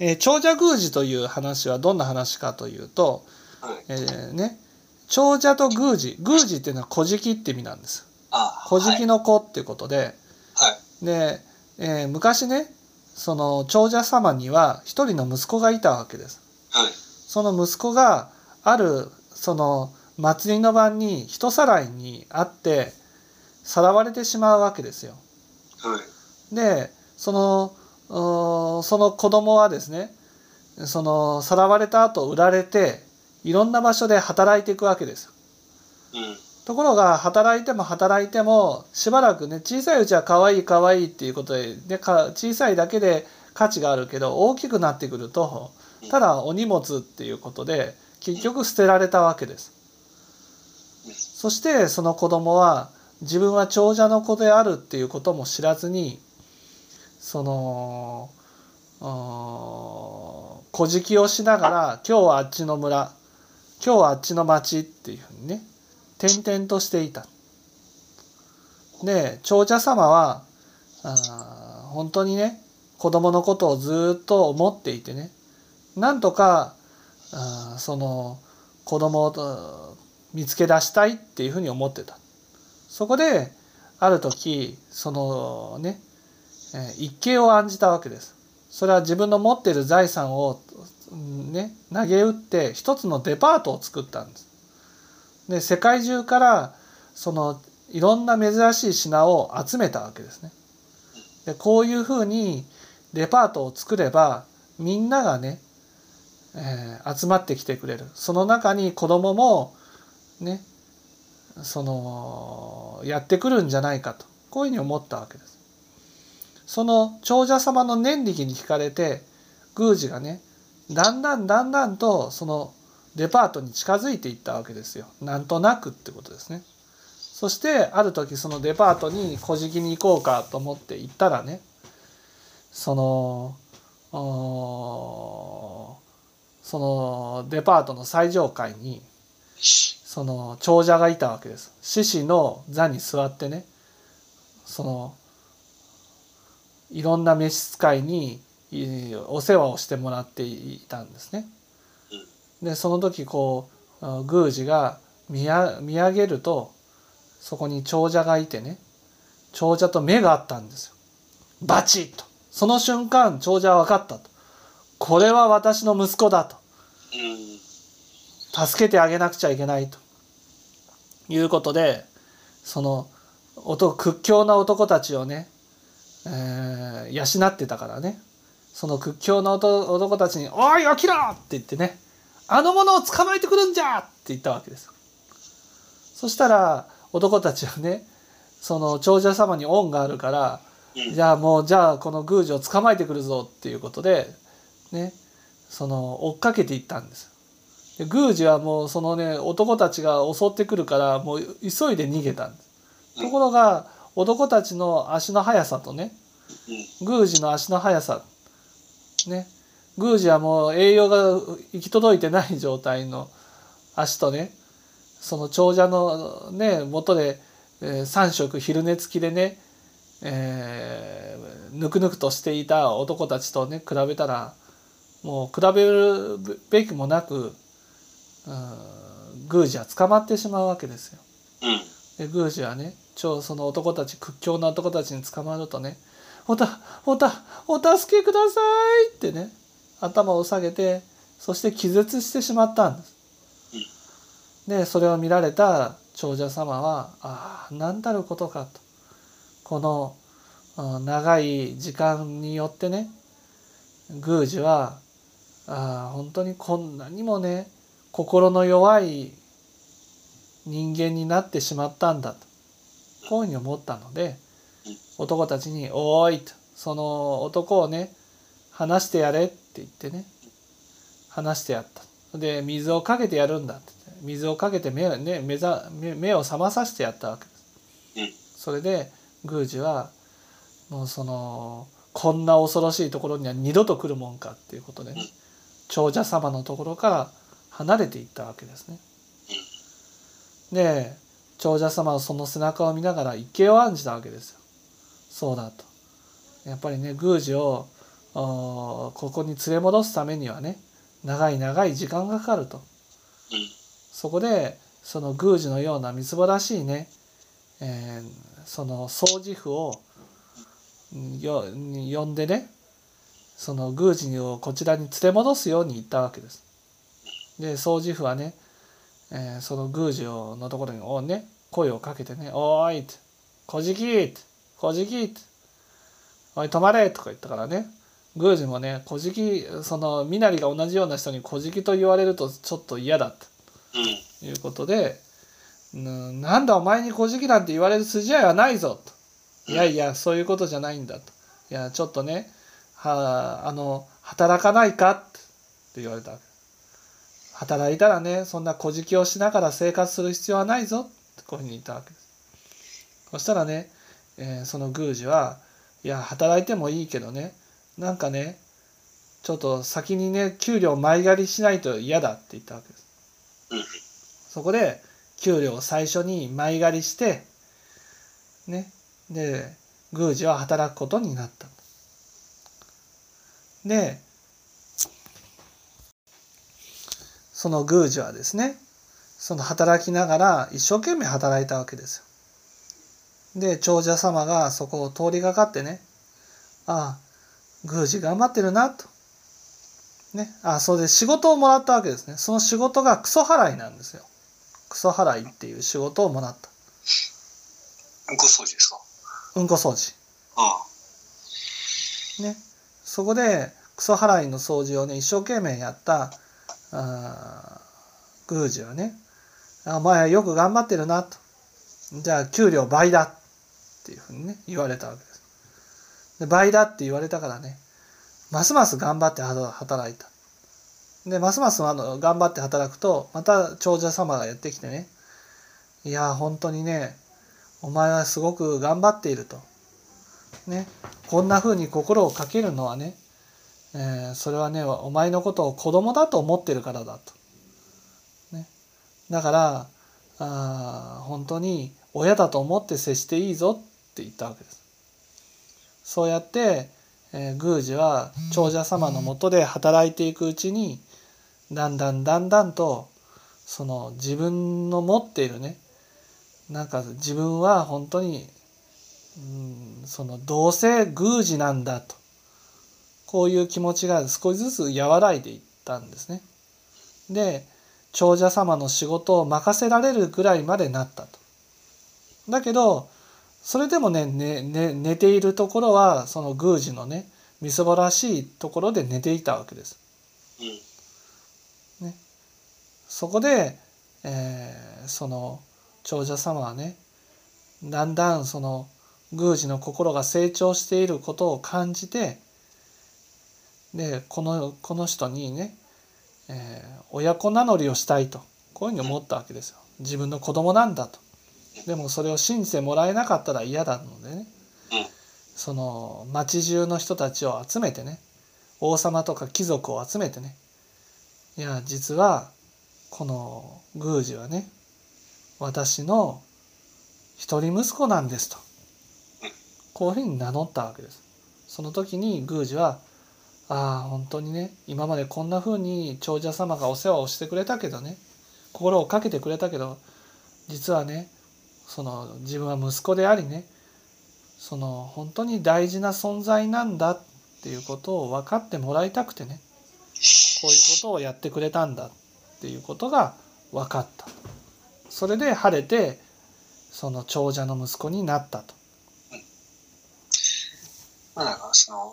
えー長者宮司という話はどんな話かというと、はい。えーね長者と宮司宮司っていうのは「古事記」って意味なんです。あ、古事記の子っていうことで、はい。で、えー昔ねその長者様には一人の息子がいたわけです。はい。その息子があるその祭りの晩に人さらいにあってさらわれてしまうわけですよ。はい。でそのその子供はですねそのさらわれた後売られていろんな場所で働いていくわけです。うん。ところが働いても働いてもしばらくね小さいうちは可愛い可愛いっていうことででか小さいだけで価値があるけど大きくなってくるとただお荷物っていうことで結局捨てられたわけです。そしてその子供は自分は長者の子であるっていうことも知らずにそのうーん小じきをしながら今日はあっちの村今日はあっちの町っていうふうにね転々としていた。で長者様はあ本当にね子供のことをずっと思っていてねなんとかあその子供を見つけ出したいっていうふうに思ってた。そこである時そのねえ一計を案じたわけです。それは自分の持っている財産をね投げ打って一つのデパートを作ったんです。で世界中からそのいろんな珍しい品を集めたわけですね。でこういうふうにデパートを作ればみんながね、えー集まってきてくれるその中に子供もねそのやってくるんじゃないかとこういうふうに思ったわけです。その長者様の念力に惹かれて宮司がねだんだんだんだんとそのデパートに近づいていったわけですよなんとなくってことですね。そしてある時そのデパートに小じきに行こうかと思って行ったらねそのそのデパートの最上階にその長者がいたわけです獅子の座に座ってねそのいろんな召使いにお世話をしてもらっていたんですね。でその時こう宮司が見や見上げるとそこに長者がいてね長者と目があったんですよ。バチッとその瞬間長者は分かったとこれは私の息子だと。助けてあげなくちゃいけないということでその男屈強な男たちをね、えー養ってたからねその屈強な男男たちに「おい起きろ!」って言ってね「あの者を捕まえてくるんじゃ!」って言ったわけです。そしたら男たちはねその長者様に恩があるからうんじゃあもうじゃあこの宮司を捕まえてくるぞっていうことでねその追っかけていったんです。で宮司はもうそのね男たちが襲ってくるからもう急いで逃げたんです。ところが男たちの足の速さとね宮司の足の速さね宮司はもう栄養が行き届いてない状態の足とねその長者のね元で、えー3食昼寝付きでね、えーぬくぬくとしていた男たちとね比べたらもう比べるべきもなく、うん、宮司は捕まってしまうわけですよ。うん。で宮司はね超その男たち屈強な男たちに捕まるとね「おたおたお助けください!」ってね頭を下げてそして気絶してしまったんです。でそれを見られた長者様は「ああ何たることか」とこのあ長い時間によってね宮司はああ本当にこんなにもね心の弱い人間になってしまったんだとこういうふうに思ったので男たちに「おーい」とその男をね話してやれって言ってね話してやったで水をかけてやるんだってって水をかけて目,、ね、目ざ目目を覚まさせてやったわけです。それで宮司はもうそのこんな恐ろしいところには二度と来るもんかっていうことでね長者様のところから離れていったわけですね。で長者様はその背中を見ながら一計を案じたわけですよ。そうだと。やっぱりね宮司をここに連れ戻すためにはね長い長い時間がかかると。そこでその宮司のようなみつぼらしいね、えーその掃除婦をよ呼んでねその宮司をこちらに連れ戻すように言ったわけです。で掃除婦はね、えーその宮司のところにおね声をかけてね「おーい」って「こじき」って「こじき」って「おい止まれ」とか言ったからね宮司もね「こじき」その身なりが同じような人に「こじき」と言われるとちょっと嫌だって。うん。ということで「うんなんだお前に小じきなんて言われる筋合いはないぞ」と「いやいやそういうことじゃないんだ」と「いやちょっとねはあの働かないか」って言われたわけ働いたらねそんな小じきをしながら生活する必要はないぞ。ってこういうふうに言ったわけです。そしたらね、えーその宮司は「いや働いてもいいけどねなんかねちょっと先にね給料前借りしないと嫌だ」って言ったわけです。そこで給料を最初に前借りしてねで宮司は働くことになった。でその宮司はですねその働きながら一生懸命働いたわけですよ。で長者様がそこを通りがかってねああ宮司頑張ってるなと。ねあそれで仕事をもらったわけですね。その仕事がクソ払いなんですよ。クソ払いっていう仕事をもらった。ご掃除ですか？うんこ掃除。あ。ねそこでクソ払いの掃除をね一生懸命やったあ宮司はね「お前よく頑張ってるな」と「じゃあ給料倍だ」っていうふうにね言われたわけです。で倍だって言われたからねますます頑張って働いた。でますますあの頑張って働くとまた長者様がやってきてね「いや本当にねお前はすごく頑張っている」と。ね、こんな風に心をかけるのはね、えーそれはねお前のことを子供だと思ってるからだと。ね、だからあ本当に親だと思って接していいぞって言ったわけです。そうやって、えー宮司は長者様のもとで働いていくうちにだんだんだんだんとその自分の持っているねなんか自分は本当にうんそのどうせ宮司なんだとこういう気持ちが少しずつ和らいでいったんですね。で長者様の仕事を任せられるぐらいまでなったと。だけどそれでもねねね寝ているところはその宮司のねみそぼらしいところで寝ていたわけです。うん。そこで、えーその長者様はねだんだんその宮司の心が成長していることを感じてでこのこの人にね、えー親子名乗りをしたいとこういうふうに思ったわけですよ。自分の子供なんだと。でもそれを信じてもらえなかったら嫌なのでねうん。その町中の人たちを集めてね王様とか貴族を集めてねいや実はこの宮司はね私の一人息子なんですとうんこういうふうに名乗ったわけですその時に宮司はああ本当にね今までこんなふうに長者様がお世話をしてくれたけどね心をかけてくれたけど実はねその自分は息子でありねその本当に大事な存在なんだっていうことを分かってもらいたくてねこういうことをやってくれたんだっていうことが分かった。それで晴れてその長者の息子になったと。まあその